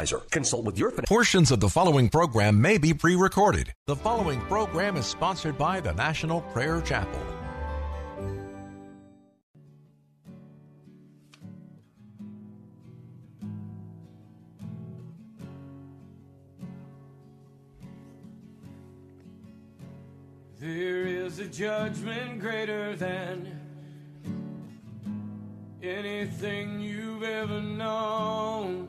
Or consult with your Portions of the following program may be pre recorded. The following program is sponsored by the National Prayer Chapel. There is a judgment greater than anything you've ever known.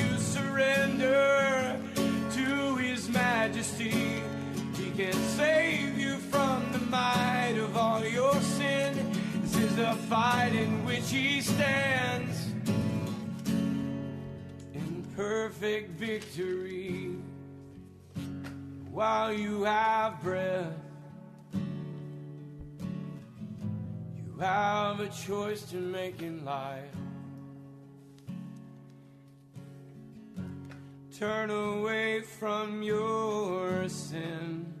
can save you from the might of all your sin. This is a fight in which He stands in perfect victory. While you have breath, you have a choice to make in life. Turn away from your sin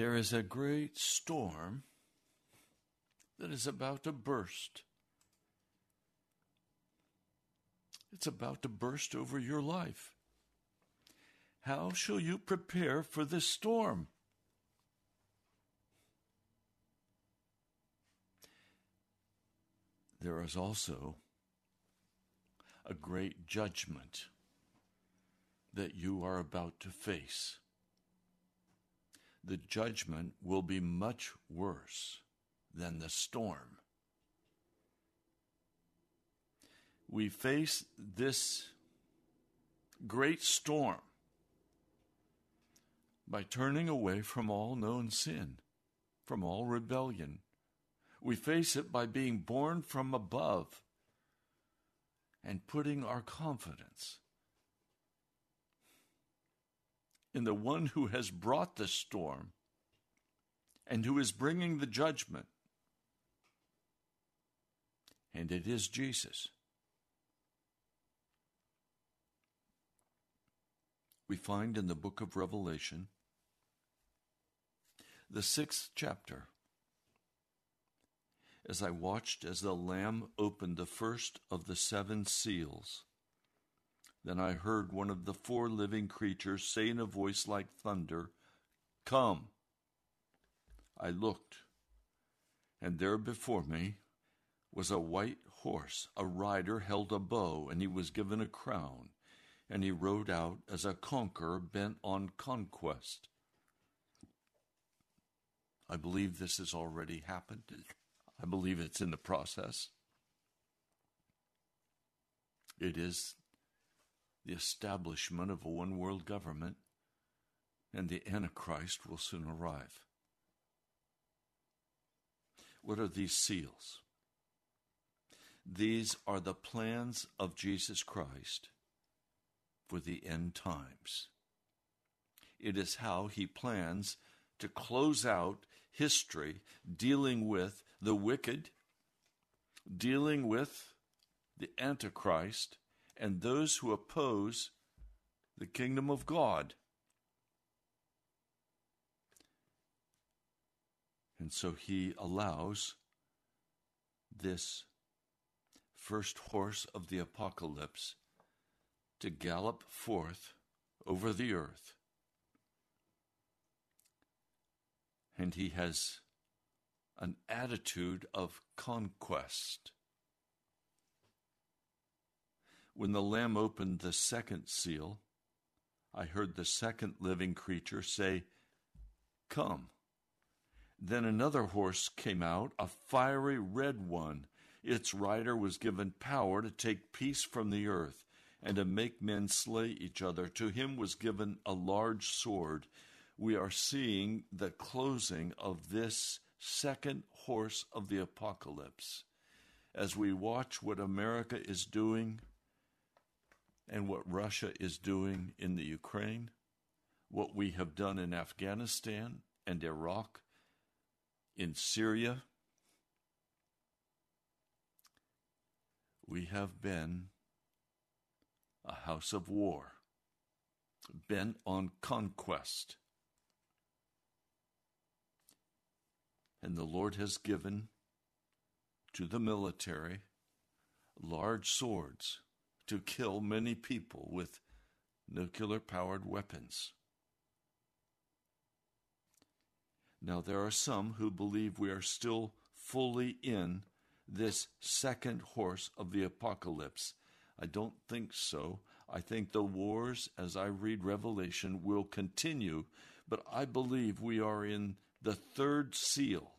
There is a great storm that is about to burst. It's about to burst over your life. How shall you prepare for this storm? There is also a great judgment that you are about to face. The judgment will be much worse than the storm. We face this great storm by turning away from all known sin, from all rebellion. We face it by being born from above and putting our confidence in the one who has brought the storm and who is bringing the judgment. And it is Jesus. We find in the book of Revelation, the sixth chapter, as I watched as the Lamb opened the first of the seven seals. Then I heard one of the four living creatures say in a voice like thunder, Come. I looked, and there before me was a white horse. A rider held a bow, and he was given a crown, and he rode out as a conqueror bent on conquest. I believe this has already happened. I believe it's in the process. It is the establishment of a one world government, and the Antichrist will soon arrive. What are these seals? These are the plans of Jesus Christ for the end times. It is how he plans to close out history dealing with the wicked, dealing with the Antichrist, and those who oppose the kingdom of God. And so he allows this first horse of the apocalypse to gallop forth over the earth. And he has an attitude of conquest. When the Lamb opened the second seal, I heard the second living creature say, Come. Then another horse came out, a fiery red one. Its rider was given power to take peace from the earth and to make men slay each other. To him was given a large sword. We are seeing the closing of this second horse of the apocalypse as we watch what America is doing and what Russia is doing in the Ukraine, what we have done in Afghanistan and Iraq, in Syria. We have been a house of war, bent on conquest. And the Lord has given to the military large swords to kill many people with nuclear powered weapons. Now, there are some who believe we are still fully in this second horse of the apocalypse. I don't think so. I think the wars, as I read Revelation, will continue, but I believe we are in the third seal.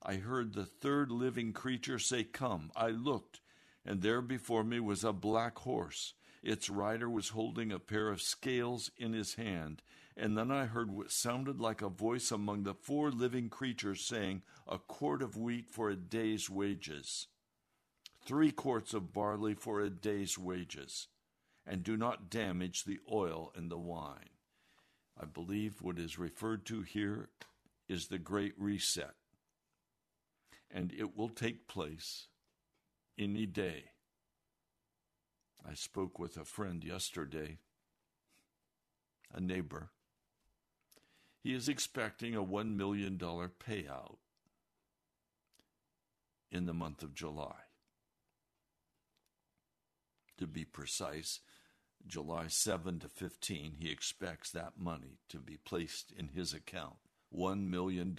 I heard the third living creature say, Come. I looked, And there before me was a black horse. Its rider was holding a pair of scales in his hand. And then I heard what sounded like a voice among the four living creatures saying, A quart of wheat for a day's wages, three quarts of barley for a day's wages, and do not damage the oil and the wine. I believe what is referred to here is the Great Reset, and it will take place any day. I spoke with a friend yesterday, a neighbor. He is expecting a $1 million payout in the month of July. To be precise, July 7 to 15, he expects that money to be placed in his account $1 million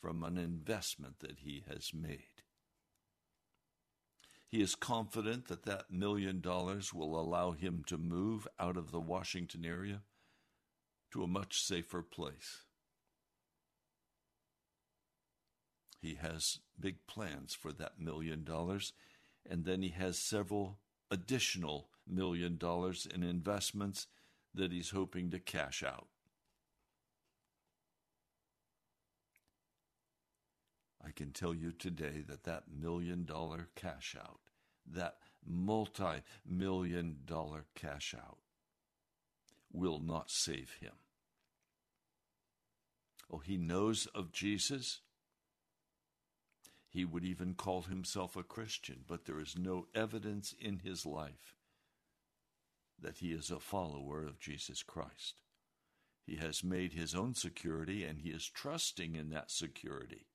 from an investment that he has made. He is confident that that million dollars will allow him to move out of the Washington area to a much safer place. He has big plans for that million dollars, and then he has several additional million dollars in investments that he's hoping to cash out. I can tell you today that that million dollar cash out, that multi million dollar cash out, will not save him. Oh, he knows of Jesus. He would even call himself a Christian, but there is no evidence in his life that he is a follower of Jesus Christ. He has made his own security and he is trusting in that security.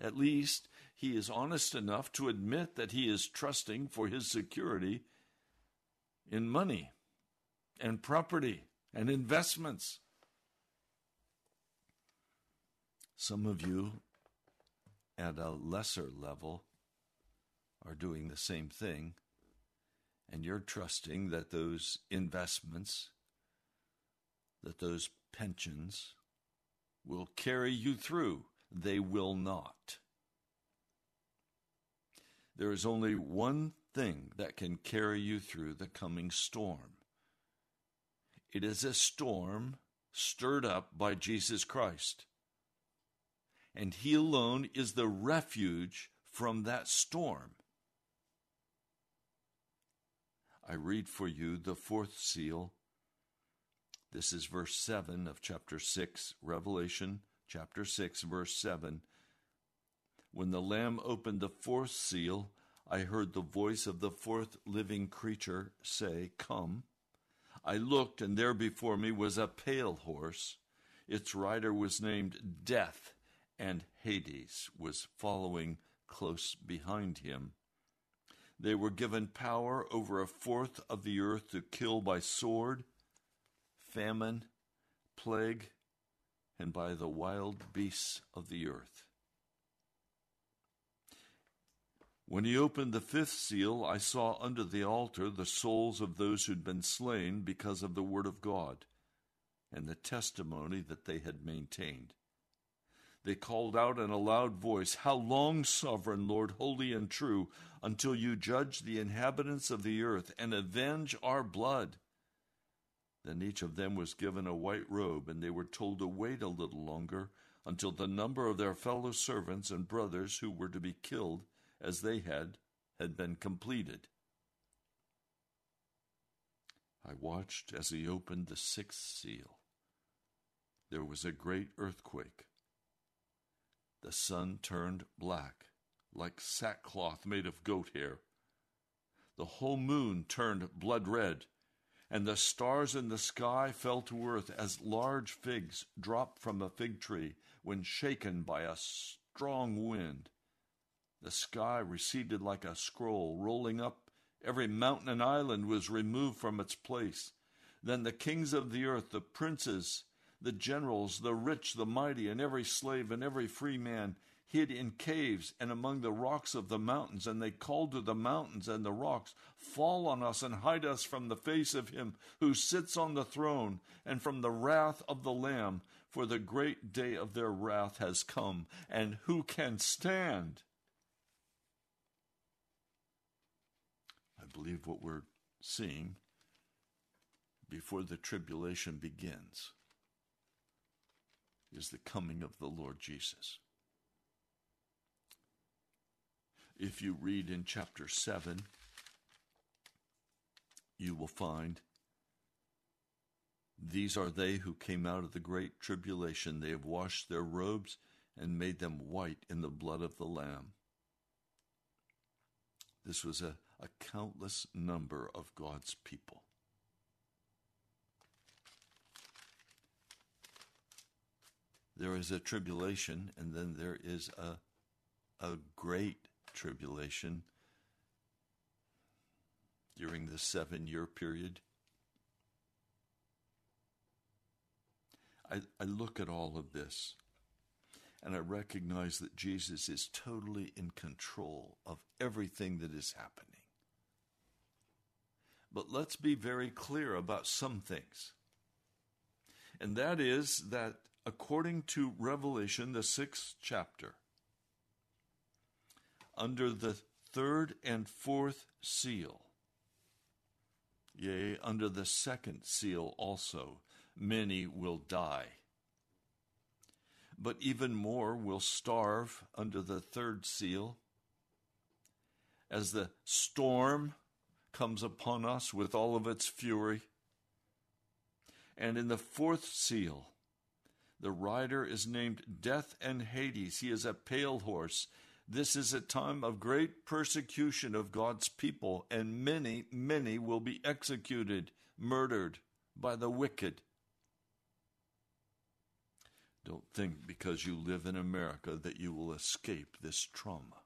At least he is honest enough to admit that he is trusting for his security in money and property and investments. Some of you at a lesser level are doing the same thing and you're trusting that those investments, that those pensions will carry you through. They will not. There is only one thing that can carry you through the coming storm. It is a storm stirred up by Jesus Christ. And He alone is the refuge from that storm. I read for you the fourth seal. This is verse 7 of chapter 6, Revelation chapter 6, verse 7. When the Lamb opened the fourth seal, I heard the voice of the fourth living creature say, Come. I looked, and there before me was a pale horse. Its rider was named Death, and Hades was following close behind him. They were given power over a fourth of the earth to kill by sword, famine, plague, and by the wild beasts of the earth. When he opened the fifth seal, I saw under the altar the souls of those who'd been slain because of the word of God and the testimony that they had maintained. They called out in a loud voice, How long, sovereign Lord, holy and true, until you judge the inhabitants of the earth and avenge our blood? Then each of them was given a white robe, and they were told to wait a little longer until the number of their fellow servants and brothers who were to be killed as they had had been completed. I watched as he opened the sixth seal. There was a great earthquake the sun turned black, like sackcloth made of goat hair. The whole moon turned blood red, and the stars in the sky fell to earth as large figs drop from a fig tree when shaken by a strong wind. The sky receded like a scroll, rolling up. Every mountain and island was removed from its place. Then the kings of the earth, the princes, the generals, the rich, the mighty, and every slave and every free man hid in caves and among the rocks of the mountains, and they called to the mountains and the rocks, Fall on us and hide us from the face of him who sits on the throne and from the wrath of the Lamb, for the great day of their wrath has come, and who can stand? I believe what we're seeing before the tribulation begins is the coming of the Lord Jesus. If you read in chapter 7, you will find these are they who came out of the great tribulation. They have washed their robes and made them white in the blood of the Lamb. This was a, a countless number of God's people. There is a tribulation, and then there is a, a great tribulation during the seven year period. I, I look at all of this and I recognize that Jesus is totally in control of everything that is happening. But let's be very clear about some things. And that is that according to Revelation, the sixth chapter, under the third and fourth seal, yea, under the second seal also, many will die. But even more will starve under the third seal. As the storm comes upon us with all of its fury. And in the fourth seal, the rider is named Death and Hades. He is a pale horse. This is a time of great persecution of God's people, and many, many will be executed, murdered by the wicked. Don't think because you live in America that you will escape this trauma.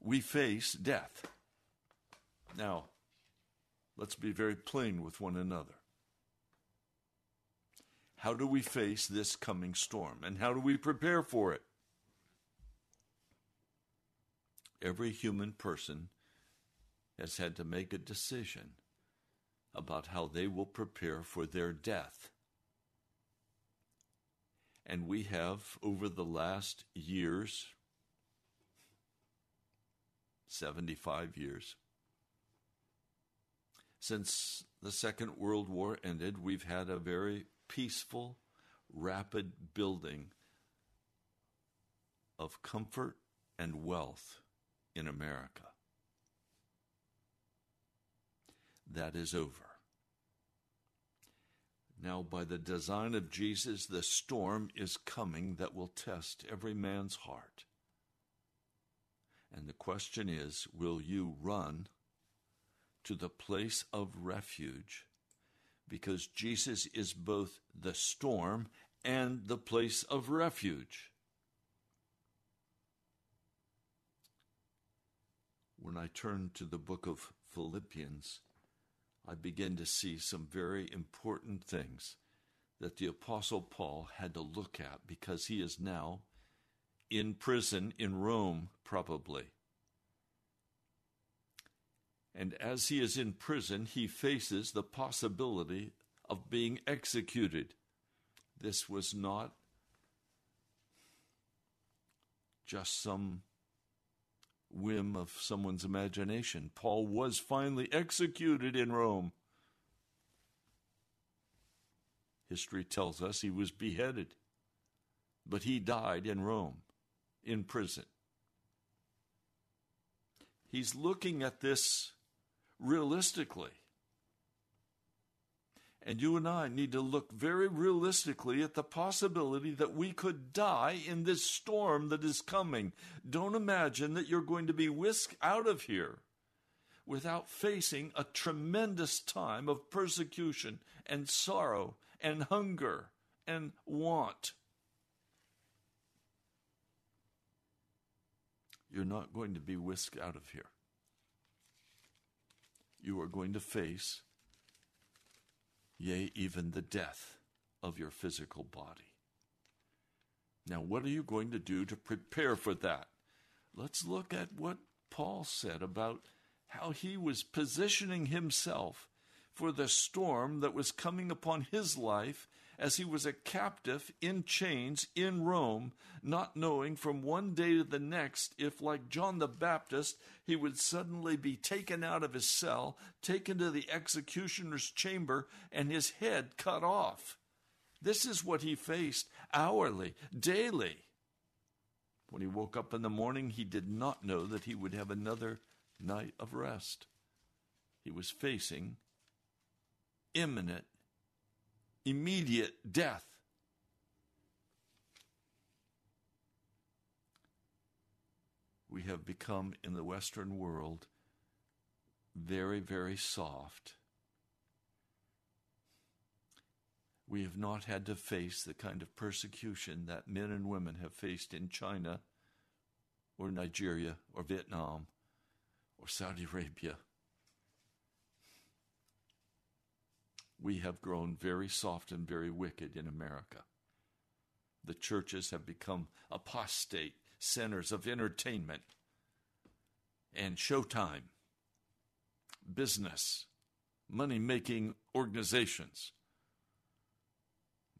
We face death. Now, let's be very plain with one another. How do we face this coming storm and how do we prepare for it? Every human person has had to make a decision about how they will prepare for their death. And we have, over the last years, 75 years, since the Second World War ended, we've had a very peaceful, rapid building of comfort and wealth in America. That is over. Now, by the design of Jesus, the storm is coming that will test every man's heart. And the question is will you run to the place of refuge? Because Jesus is both the storm and the place of refuge. When I turn to the book of Philippians, I begin to see some very important things that the Apostle Paul had to look at because he is now in prison in Rome, probably. And as he is in prison, he faces the possibility of being executed. This was not just some whim of someone's imagination. Paul was finally executed in Rome. History tells us he was beheaded, but he died in Rome, in prison. He's looking at this realistically. And you and I need to look very realistically at the possibility that we could die in this storm that is coming. Don't imagine that you're going to be whisked out of here without facing a tremendous time of persecution and sorrow and hunger and want. You're not going to be whisked out of here. You are going to face yea, even the death of your physical body. Now, what are you going to do to prepare for that? Let's look at what Paul said about how he was positioning himself for the storm that was coming upon his life as he was a captive in chains in Rome, not knowing from one day to the next if, like John the Baptist, he would suddenly be taken out of his cell, taken to the executioner's chamber, and his head cut off. This is what he faced hourly, daily. When he woke up in the morning, he did not know that he would have another night of rest. He was facing imminent immediate death. We have become in the Western world very, very soft. We have not had to face the kind of persecution that men and women have faced in China or Nigeria or Vietnam or Saudi Arabia we have grown very soft and very wicked in America. The churches have become apostate centers of entertainment and showtime, business, money making organizations.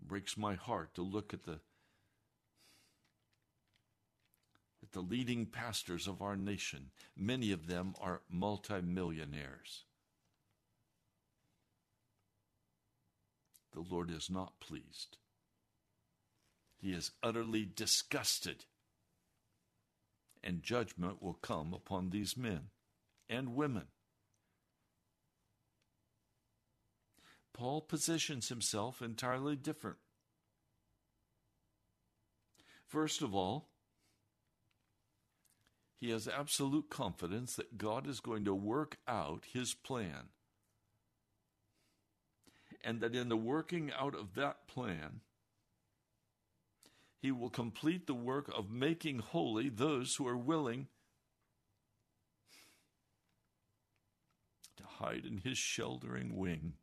It breaks my heart to look at the at the leading pastors of our nation. Many of them are multimillionaires. The Lord is not pleased. He is utterly disgusted. And judgment will come upon these men and women. Paul positions himself entirely different. First of all, he has absolute confidence that God is going to work out his plan and that in the working out of that plan, he will complete the work of making holy those who are willing to hide in his sheltering wing.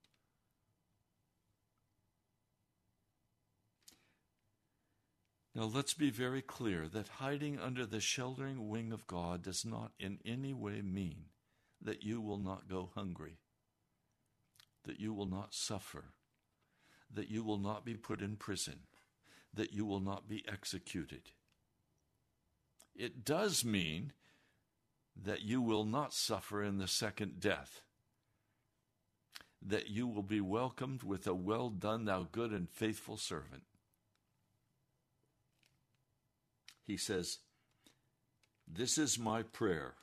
Now, let's be very clear that hiding under the sheltering wing of God does not in any way mean that you will not go hungry that you will not suffer, that you will not be put in prison, that you will not be executed. It does mean that you will not suffer in the second death, that you will be welcomed with a well done, thou good and faithful servant. He says, This is my prayer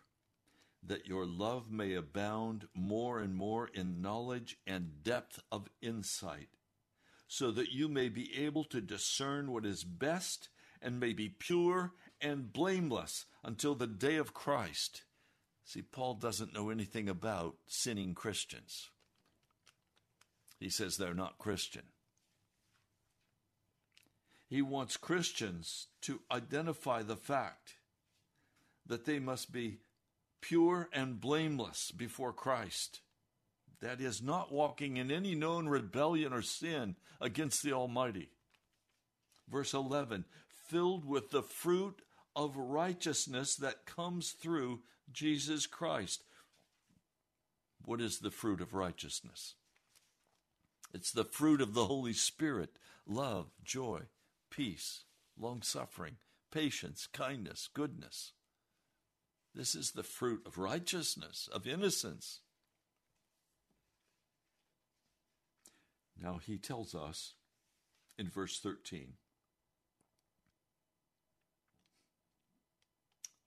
that your love may abound more and more in knowledge and depth of insight, so that you may be able to discern what is best and may be pure and blameless until the day of Christ. See, Paul doesn't know anything about sinning Christians. He says they're not Christian. He wants Christians to identify the fact that they must be pure and blameless before Christ. That is, not walking in any known rebellion or sin against the Almighty. Verse 11, filled with the fruit of righteousness that comes through Jesus Christ. What is the fruit of righteousness? It's the fruit of the Holy Spirit love, joy, peace, long suffering, patience, kindness, goodness. This is the fruit of righteousness, of innocence. Now he tells us in verse 13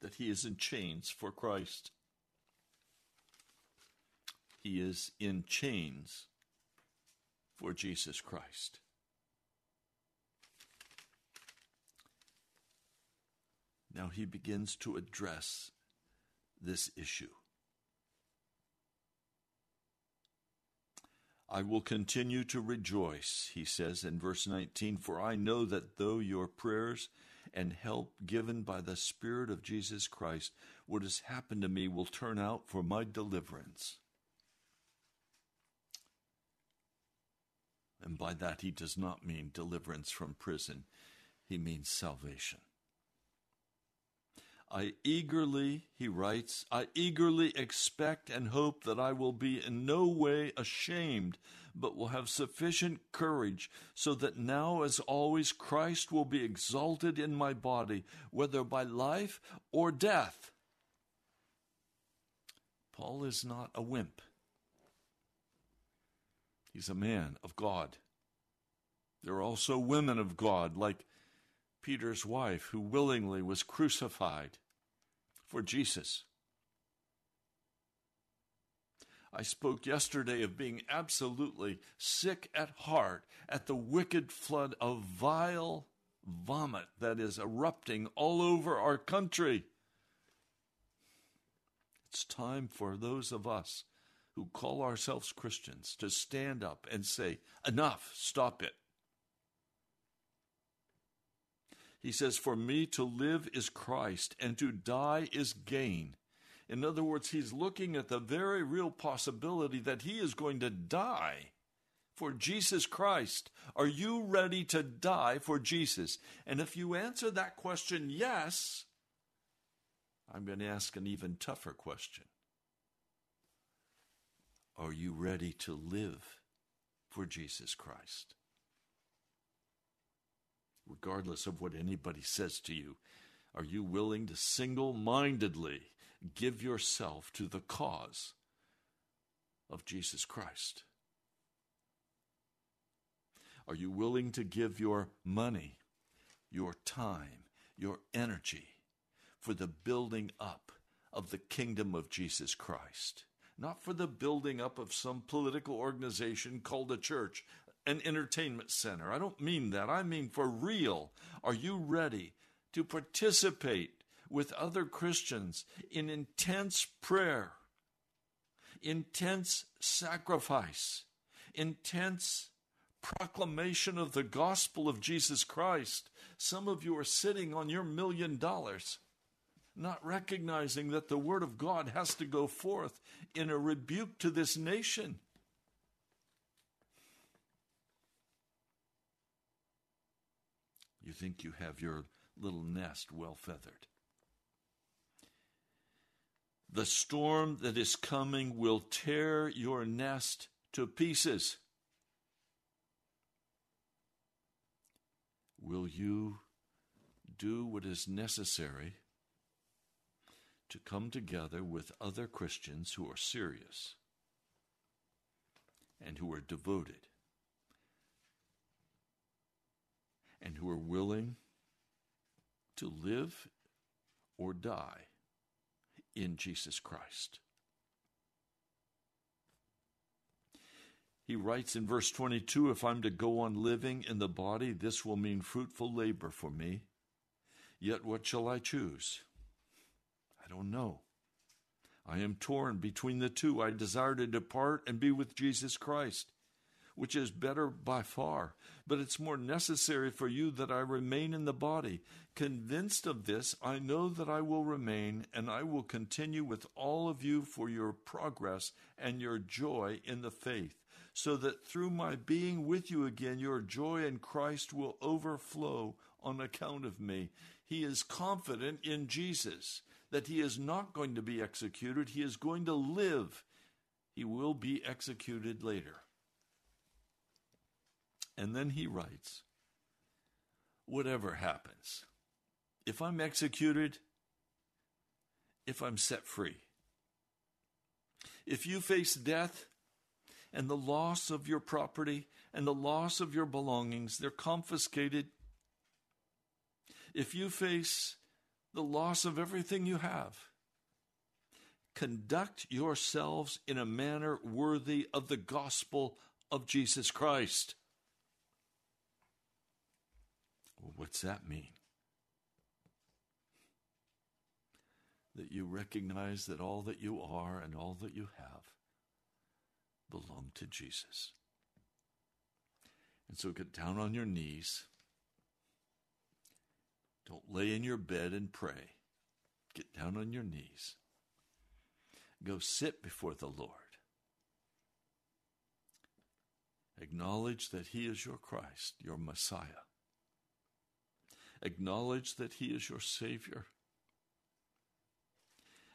that he is in chains for Christ. He is in chains for Jesus Christ. Now he begins to address this issue. I will continue to rejoice, he says in verse 19, for I know that though your prayers and help given by the Spirit of Jesus Christ, what has happened to me will turn out for my deliverance. And by that, he does not mean deliverance from prison, he means salvation. I eagerly, he writes, I eagerly expect and hope that I will be in no way ashamed, but will have sufficient courage, so that now, as always, Christ will be exalted in my body, whether by life or death. Paul is not a wimp. He's a man of God. There are also women of God, like Peter's wife, who willingly was crucified for Jesus. I spoke yesterday of being absolutely sick at heart at the wicked flood of vile vomit that is erupting all over our country. It's time for those of us who call ourselves Christians to stand up and say, Enough, stop it. He says, For me to live is Christ, and to die is gain. In other words, he's looking at the very real possibility that he is going to die for Jesus Christ. Are you ready to die for Jesus? And if you answer that question yes, I'm going to ask an even tougher question. Are you ready to live for Jesus Christ? Regardless of what anybody says to you? Are you willing to single mindedly give yourself to the cause of Jesus Christ? Are you willing to give your money, your time, your energy for the building up of the kingdom of Jesus Christ? Not for the building up of some political organization called a church, an entertainment center. I don't mean that. I mean for real. Are you ready to participate with other Christians in intense prayer, intense sacrifice, intense proclamation of the gospel of Jesus Christ? Some of you are sitting on your million dollars not recognizing that the word of God has to go forth in a rebuke to this nation. You think you have your little nest well feathered. The storm that is coming will tear your nest to pieces. Will you do what is necessary to come together with other Christians who are serious and who are devoted and who are willing to live or die in Jesus Christ. He writes in verse 22 If I'm to go on living in the body, this will mean fruitful labor for me. Yet what shall I choose? I don't know. I am torn between the two. I desire to depart and be with Jesus Christ which is better by far. But it's more necessary for you that I remain in the body. Convinced of this, I know that I will remain, and I will continue with all of you for your progress and your joy in the faith, so that through my being with you again, your joy in Christ will overflow on account of me. He is confident in Jesus that he is not going to be executed, he is going to live. He will be executed later. And then he writes Whatever happens, if I'm executed, if I'm set free, if you face death and the loss of your property and the loss of your belongings, they're confiscated. If you face the loss of everything you have, conduct yourselves in a manner worthy of the gospel of Jesus Christ. Well, what's that mean? That you recognize that all that you are and all that you have belong to Jesus. And so get down on your knees. Don't lay in your bed and pray. Get down on your knees. Go sit before the Lord. Acknowledge that He is your Christ, your Messiah. Acknowledge that He is your Savior.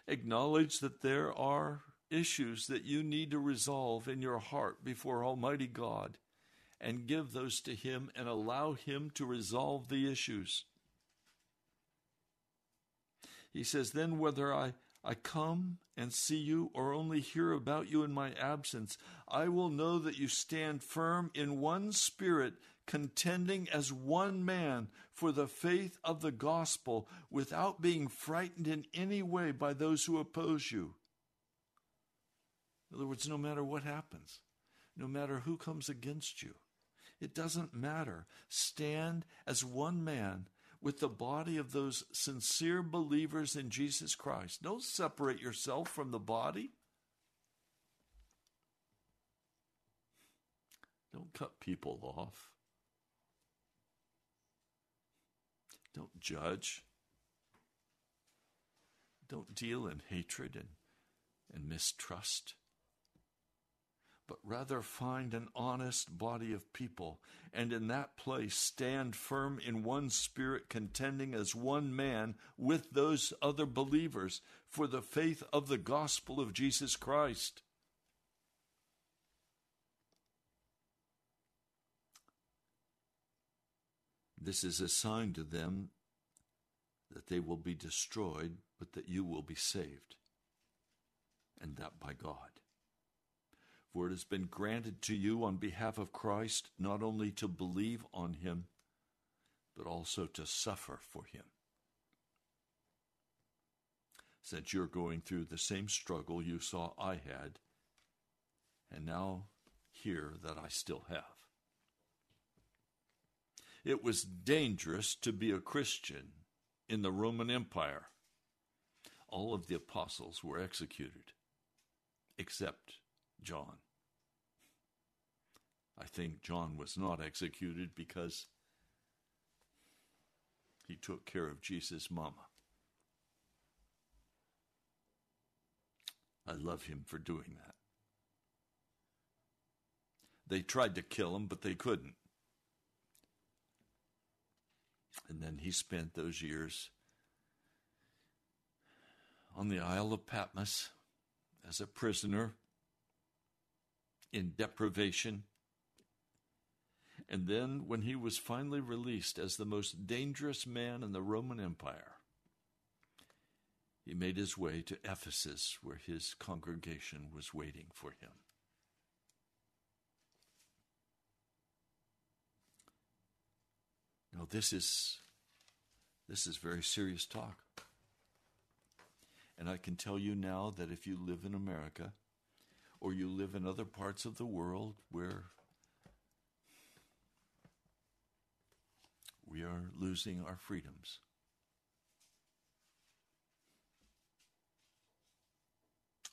Acknowledge that there are issues that you need to resolve in your heart before Almighty God and give those to Him and allow Him to resolve the issues. He says, Then whether I, I come and see you or only hear about you in my absence, I will know that you stand firm in one spirit, contending as one man for the faith of the gospel without being frightened in any way by those who oppose you. In other words, no matter what happens, no matter who comes against you, it doesn't matter. Stand as one man with the body of those sincere believers in Jesus Christ. Don't separate yourself from the body. Don't cut people off. Don't judge. Don't deal in hatred and, and mistrust but rather find an honest body of people, and in that place stand firm in one spirit, contending as one man with those other believers for the faith of the gospel of Jesus Christ. This is a sign to them that they will be destroyed, but that you will be saved, and that by God. For it has been granted to you on behalf of Christ not only to believe on him, but also to suffer for him. Since you're going through the same struggle you saw I had, and now hear that I still have. It was dangerous to be a Christian in the Roman Empire. All of the apostles were executed, except John. I think John was not executed because he took care of Jesus' mama. I love him for doing that. They tried to kill him, but they couldn't. And then he spent those years on the Isle of Patmos as a prisoner in deprivation and then, when he was finally released as the most dangerous man in the Roman Empire, he made his way to Ephesus, where his congregation was waiting for him. Now, this is this is very serious talk. And I can tell you now that if you live in America or you live in other parts of the world where we are losing our freedoms.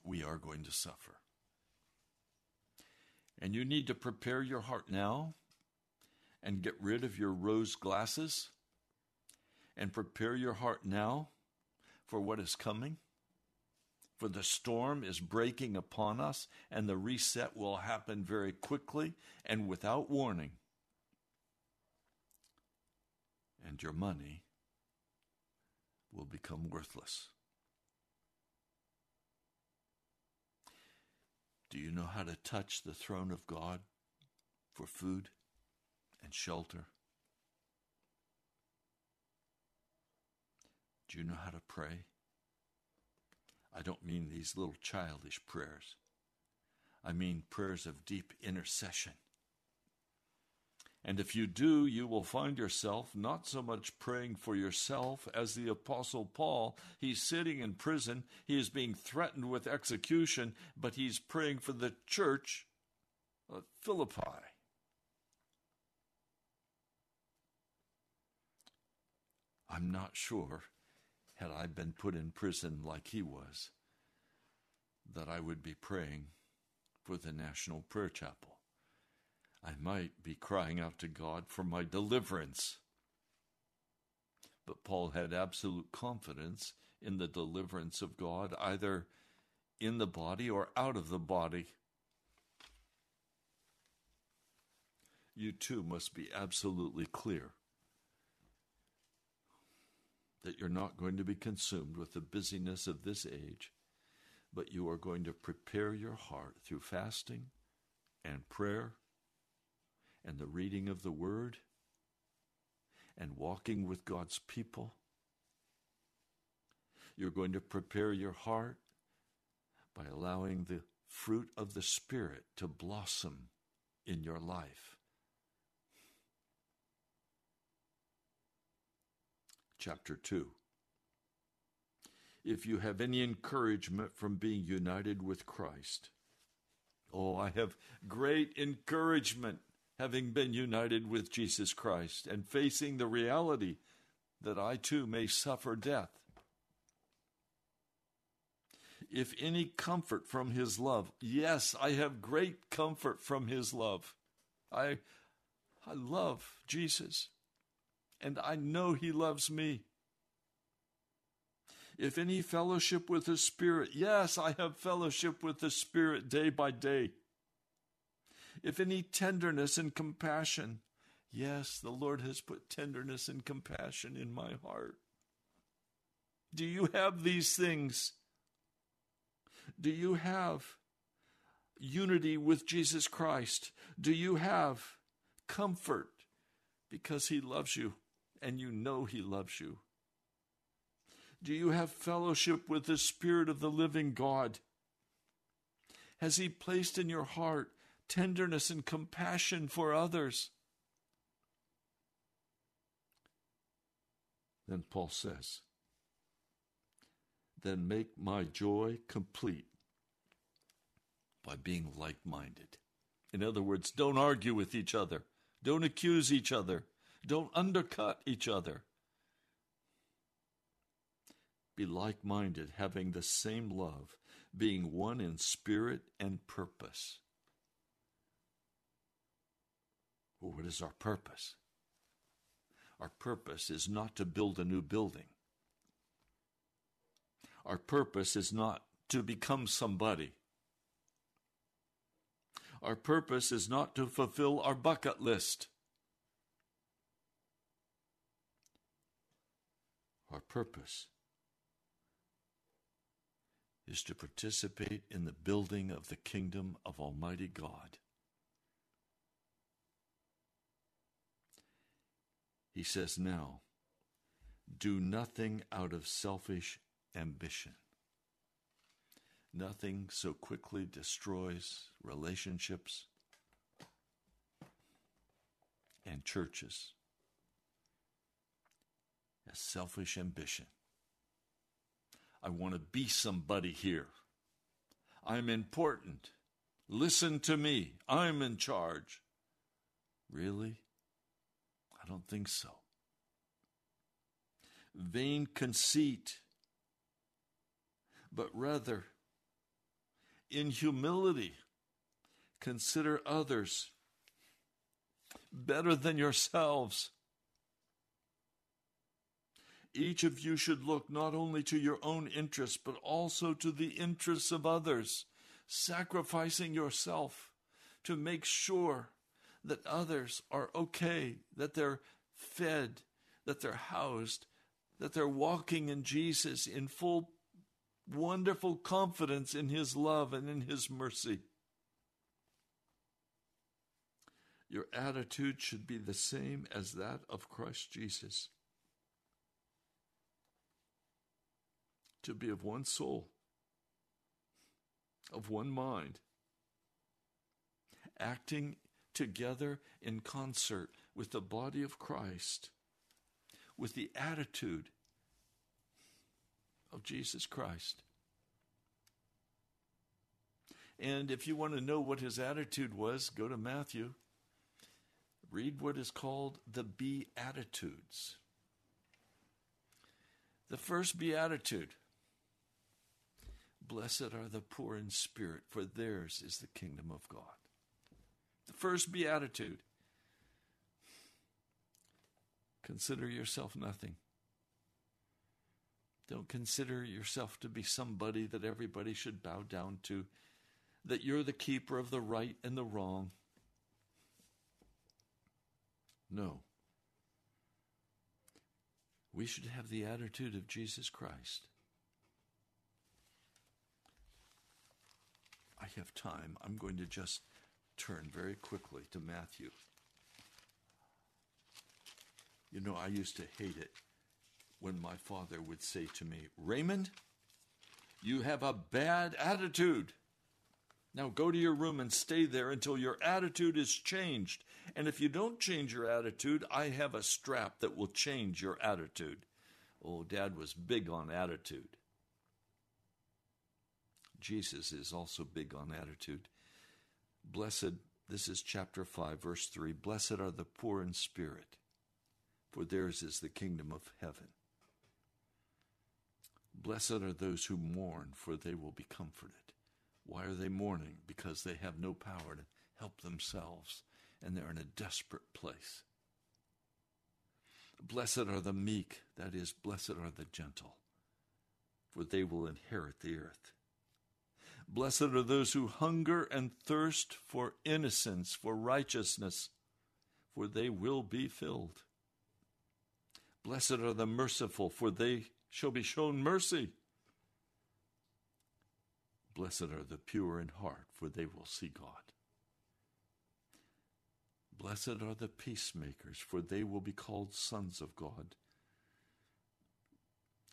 We are going to suffer. And you need to prepare your heart now and get rid of your rose glasses and prepare your heart now for what is coming. For the storm is breaking upon us, and the reset will happen very quickly and without warning and your money will become worthless. Do you know how to touch the throne of God for food and shelter? Do you know how to pray? I don't mean these little childish prayers. I mean prayers of deep intercession and if you do, you will find yourself not so much praying for yourself as the Apostle Paul. He's sitting in prison, he is being threatened with execution, but he's praying for the church of Philippi. I'm not sure, had I been put in prison like he was, that I would be praying for the National Prayer Chapel. I might be crying out to God for my deliverance. But Paul had absolute confidence in the deliverance of God, either in the body or out of the body. You too must be absolutely clear that you're not going to be consumed with the busyness of this age, but you are going to prepare your heart through fasting and prayer and the reading of the Word and walking with God's people. You're going to prepare your heart by allowing the fruit of the Spirit to blossom in your life. Chapter 2 If you have any encouragement from being united with Christ, oh, I have great encouragement having been united with Jesus Christ and facing the reality that I too may suffer death. If any comfort from his love, yes, I have great comfort from his love. I, I love Jesus, and I know he loves me. If any fellowship with the Spirit, yes, I have fellowship with the Spirit day by day if any tenderness and compassion. Yes, the Lord has put tenderness and compassion in my heart. Do you have these things? Do you have unity with Jesus Christ? Do you have comfort because He loves you and you know He loves you? Do you have fellowship with the Spirit of the living God? Has He placed in your heart tenderness and compassion for others. Then Paul says, Then make my joy complete by being like minded. In other words, don't argue with each other, don't accuse each other, don't undercut each other. Be like minded, having the same love, being one in spirit and purpose. Well, what is our purpose? Our purpose is not to build a new building. Our purpose is not to become somebody. Our purpose is not to fulfill our bucket list. Our purpose is to participate in the building of the kingdom of Almighty God. He says, Now, do nothing out of selfish ambition. Nothing so quickly destroys relationships and churches as selfish ambition. I want to be somebody here. I'm important. Listen to me. I'm in charge. Really? I don't think so. Vain conceit, but rather in humility consider others better than yourselves. Each of you should look not only to your own interests, but also to the interests of others, sacrificing yourself to make sure that others are okay, that they're fed, that they're housed, that they're walking in Jesus in full, wonderful confidence in His love and in His mercy. Your attitude should be the same as that of Christ Jesus. To be of one soul, of one mind, acting together in concert with the body of Christ, with the attitude of Jesus Christ. And if you want to know what his attitude was, go to Matthew. Read what is called the Beatitudes. The first Beatitude Blessed are the poor in spirit, for theirs is the kingdom of God. The first beatitude consider yourself nothing. Don't consider yourself to be somebody that everybody should bow down to, that you're the keeper of the right and the wrong. No. We should have the attitude of Jesus Christ. I have time. I'm going to just turn very quickly to Matthew. You know, I used to hate it when my father would say to me, Raymond, you have a bad attitude. Now go to your room and stay there until your attitude is changed. And if you don't change your attitude, I have a strap that will change your attitude. Oh, Dad was big on attitude. Jesus is also big on attitude. Blessed, this is chapter 5, verse 3 Blessed are the poor in spirit, for theirs is the kingdom of heaven. Blessed are those who mourn, for they will be comforted. Why are they mourning? Because they have no power to help themselves and they're in a desperate place. Blessed are the meek, that is, blessed are the gentle, for they will inherit the earth. Blessed are those who hunger and thirst for innocence, for righteousness, for they will be filled. Blessed are the merciful, for they shall be shown mercy. Blessed are the pure in heart, for they will see God. Blessed are the peacemakers, for they will be called sons of God.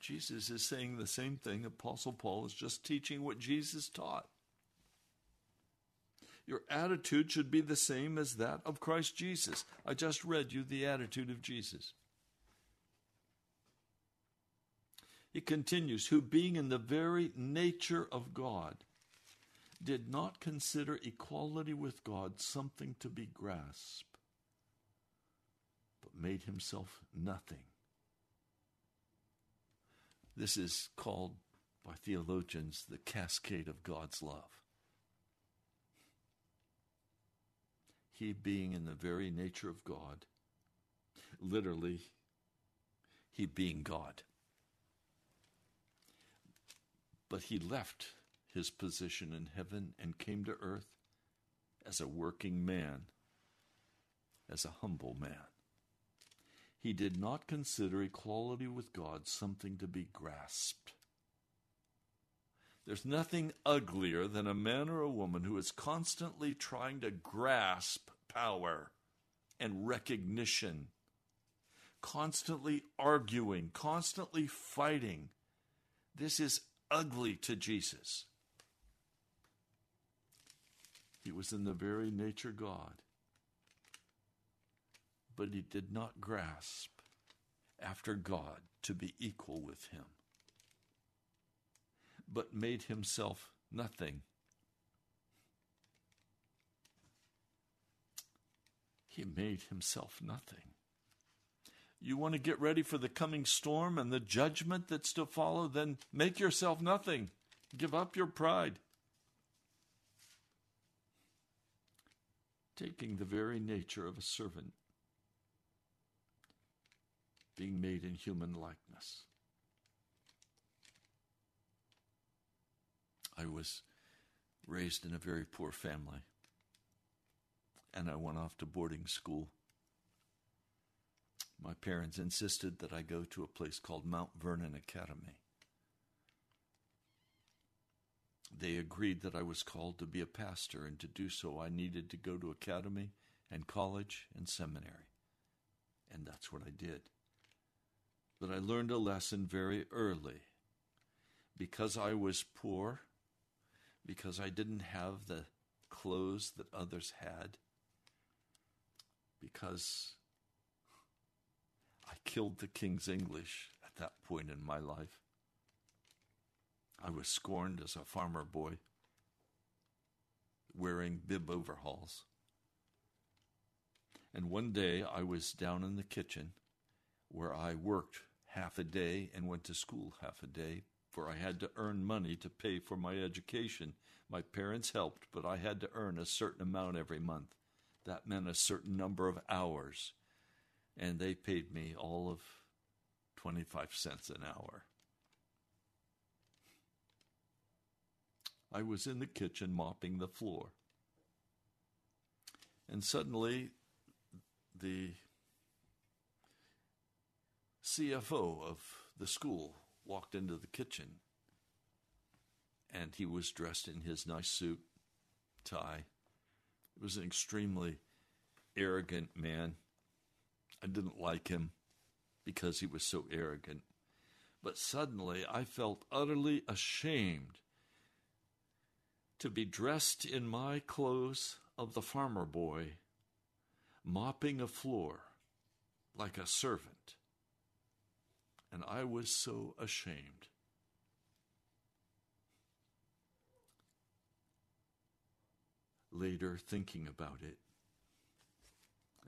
Jesus is saying the same thing. Apostle Paul is just teaching what Jesus taught. Your attitude should be the same as that of Christ Jesus. I just read you the attitude of Jesus. He continues, who being in the very nature of God, did not consider equality with God something to be grasped, but made himself nothing. This is called by theologians the cascade of God's love. He being in the very nature of God, literally, he being God. But he left his position in heaven and came to earth as a working man, as a humble man. He did not consider equality with God something to be grasped. There's nothing uglier than a man or a woman who is constantly trying to grasp power and recognition, constantly arguing, constantly fighting. This is ugly to Jesus. He was in the very nature God. But he did not grasp after God to be equal with him, but made himself nothing. He made himself nothing. You want to get ready for the coming storm and the judgment that's to follow? Then make yourself nothing. Give up your pride. taking the very nature of a servant, being made in human likeness. I was raised in a very poor family, and I went off to boarding school. My parents insisted that I go to a place called Mount Vernon Academy. They agreed that I was called to be a pastor, and to do so, I needed to go to academy and college and seminary. And that's what I did. But I learned a lesson very early. Because I was poor, because I didn't have the clothes that others had, because I killed the King's English at that point in my life. I was scorned as a farmer boy, wearing bib overalls. And one day I was down in the kitchen where I worked half a day and went to school half a day, for I had to earn money to pay for my education. My parents helped, but I had to earn a certain amount every month. That meant a certain number of hours, and they paid me all of 25 cents an hour. I was in the kitchen mopping the floor. And suddenly, the CFO of the school walked into the kitchen and he was dressed in his nice suit, tie. It was an extremely arrogant man. I didn't like him because he was so arrogant. But suddenly I felt utterly ashamed to be dressed in my clothes of the farmer boy, mopping a floor like a servant. And I was so ashamed. Later, thinking about it,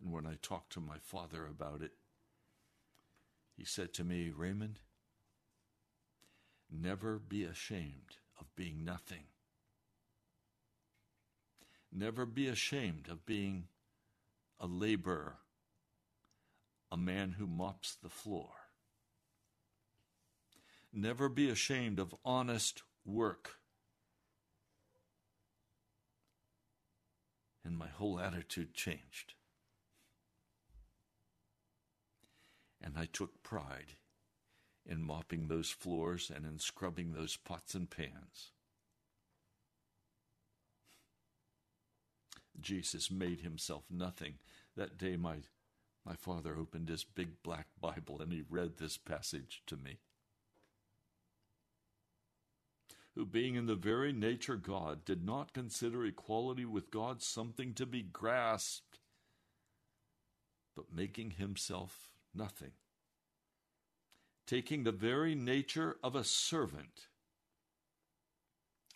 and when I talked to my father about it, he said to me, Raymond, never be ashamed of being nothing. Never be ashamed of being a laborer, a man who mops the floor. Never be ashamed of honest work. And my whole attitude changed. And I took pride in mopping those floors and in scrubbing those pots and pans. Jesus made himself nothing. That day, my, my father opened his big black Bible and he read this passage to me. Who, being in the very nature God, did not consider equality with God something to be grasped, but making himself nothing, taking the very nature of a servant,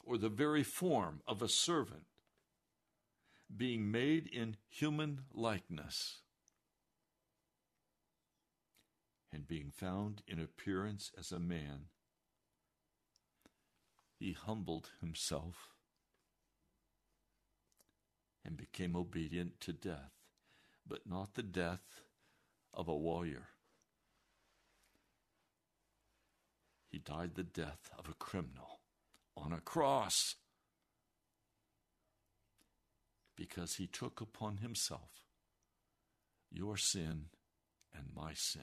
or the very form of a servant being made in human likeness, and being found in appearance as a man, he humbled himself and became obedient to death, but not the death of a warrior. He died the death of a criminal on a cross because he took upon himself your sin and my sin.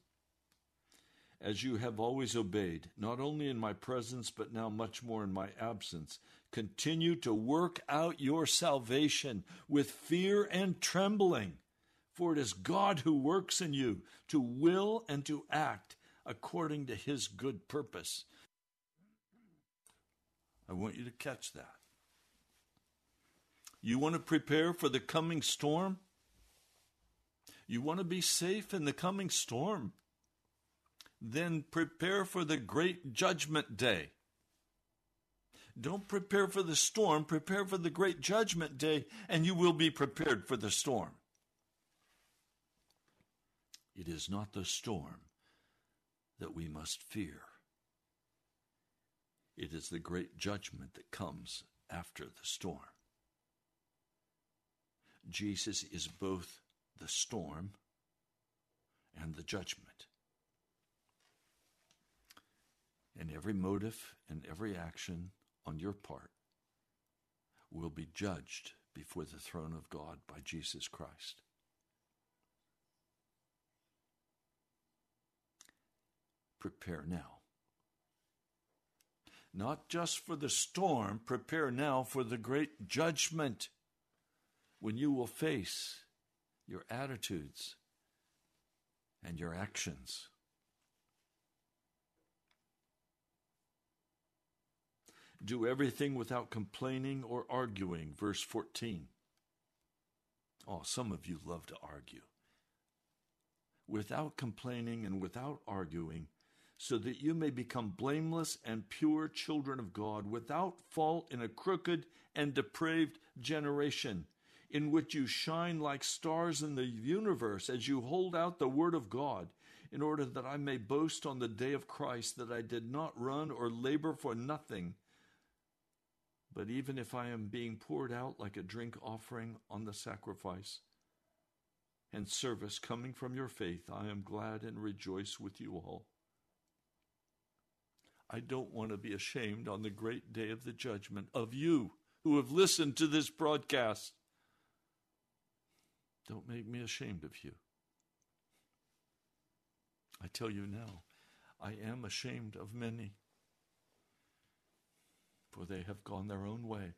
as you have always obeyed, not only in my presence, but now much more in my absence, continue to work out your salvation with fear and trembling. For it is God who works in you to will and to act according to his good purpose. I want you to catch that. You want to prepare for the coming storm? You want to be safe in the coming storm? Then prepare for the great judgment day. Don't prepare for the storm, prepare for the great judgment day, and you will be prepared for the storm. It is not the storm that we must fear, it is the great judgment that comes after the storm. Jesus is both the storm and the judgment. And every motive and every action on your part will be judged before the throne of God by Jesus Christ. Prepare now. Not just for the storm, prepare now for the great judgment when you will face your attitudes and your actions. Do everything without complaining or arguing. Verse 14. Oh, some of you love to argue. Without complaining and without arguing, so that you may become blameless and pure children of God, without fault in a crooked and depraved generation, in which you shine like stars in the universe as you hold out the word of God, in order that I may boast on the day of Christ that I did not run or labor for nothing. But even if I am being poured out like a drink offering on the sacrifice and service coming from your faith, I am glad and rejoice with you all. I don't want to be ashamed on the great day of the judgment of you who have listened to this broadcast. Don't make me ashamed of you. I tell you now, I am ashamed of many, for they have gone their own way.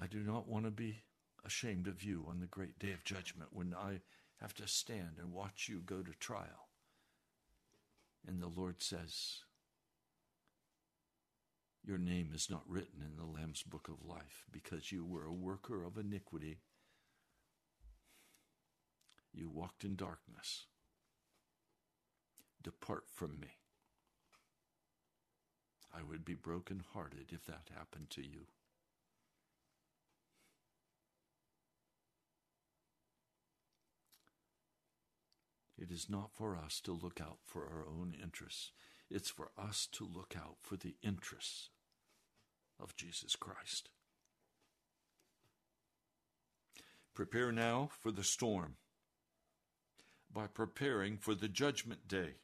I do not want to be ashamed of you on the great day of judgment when I have to stand and watch you go to trial. And the Lord says, Your name is not written in the Lamb's book of life because you were a worker of iniquity. You walked in darkness. Depart from me. I would be broken-hearted if that happened to you. It is not for us to look out for our own interests. It's for us to look out for the interests of Jesus Christ. Prepare now for the storm by preparing for the judgment day.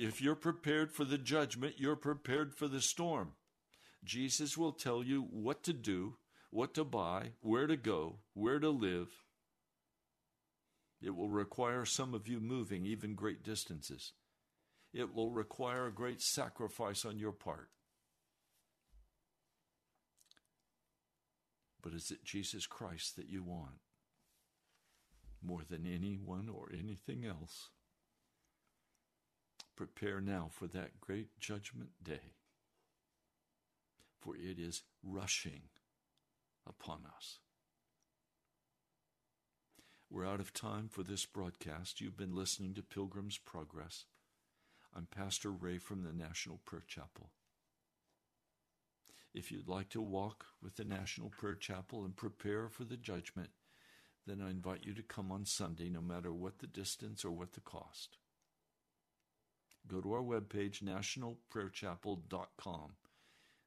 If you're prepared for the judgment, you're prepared for the storm. Jesus will tell you what to do, what to buy, where to go, where to live. It will require some of you moving even great distances. It will require a great sacrifice on your part. But is it Jesus Christ that you want more than anyone or anything else? Prepare now for that great judgment day, for it is rushing upon us. We're out of time for this broadcast. You've been listening to Pilgrim's Progress. I'm Pastor Ray from the National Prayer Chapel. If you'd like to walk with the National Prayer Chapel and prepare for the judgment, then I invite you to come on Sunday, no matter what the distance or what the cost. Go to our webpage, nationalprayerchapel.com.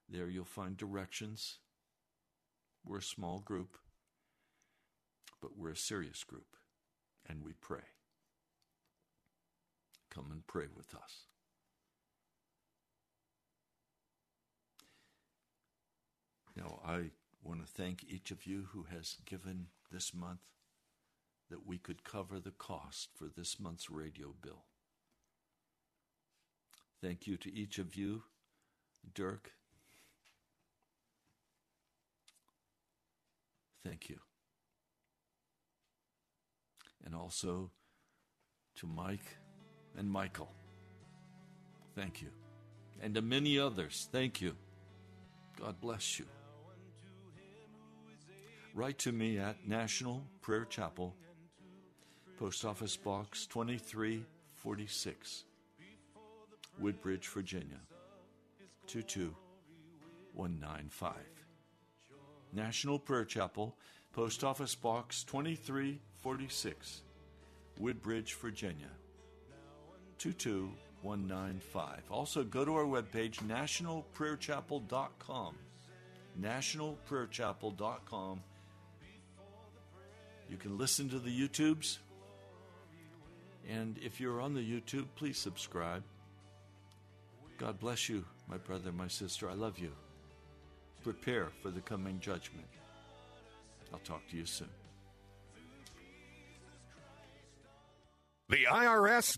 There you'll find directions. We're a small group, but we're a serious group, and we pray. Come and pray with us. Now, I want to thank each of you who has given this month that we could cover the cost for this month's radio bill. Thank you to each of you, Dirk. Thank you. And also to Mike and Michael. Thank you. And to many others, thank you. God bless you. Write to me at National Prayer Chapel, Post Office Box 2346, Woodbridge, Virginia 22195. National Prayer Chapel, Post Office Box 2346, Woodbridge, Virginia 22195. Also, go to our webpage, nationalprayerchapel.com. Nationalprayerchapel.com. You can listen to the YouTubes. And if you're on the YouTube, please subscribe. God bless you, my brother, my sister. I love you. Prepare for the coming judgment. I'll talk to you soon. The IRS